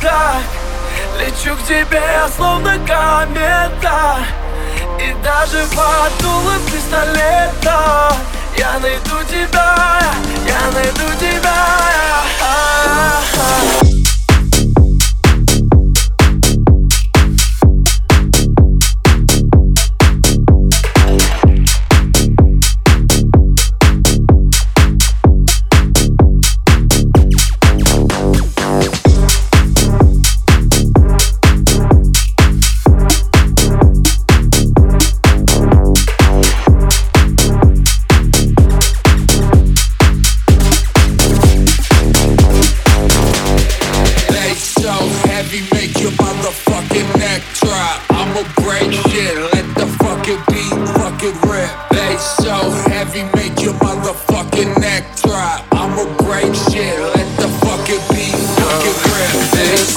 Так Лечу к тебе, словно комета И даже под дулом пистолета Я найду тебя, я найду тебя heavy, make your motherfucking neck drop. I'ma break shit, let the fucking beat fucking rip. Bass so heavy, make your motherfucking neck drop. I'ma break shit, let the fucking beat fucking rip. Bass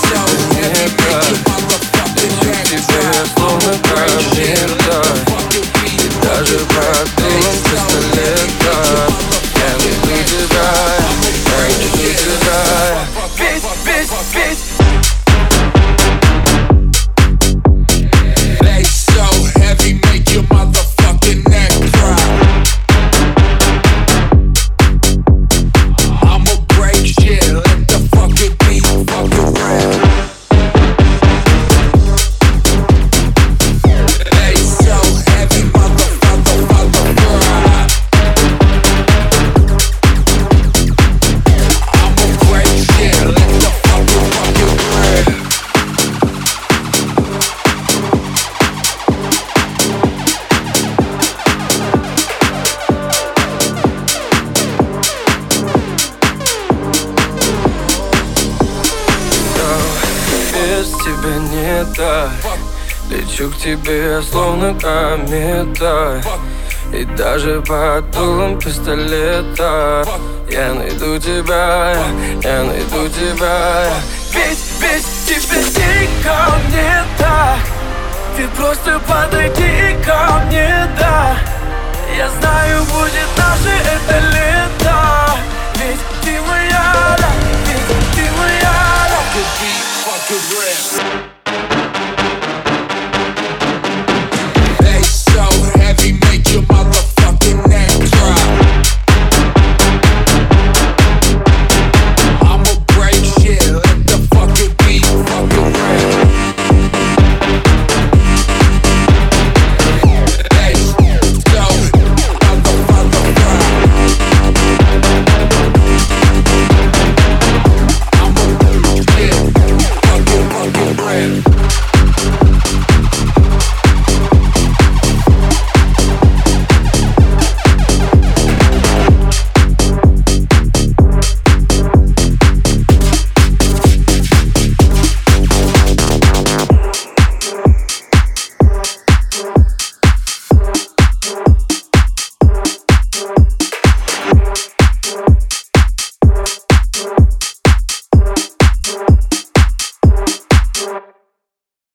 тебе словно комета И даже под дулом пистолета. Я найду тебя, я найду тебя. Ведь, ведь тебе никому не так. Ты просто подойди ко мне, да. Я знаю, будет наше это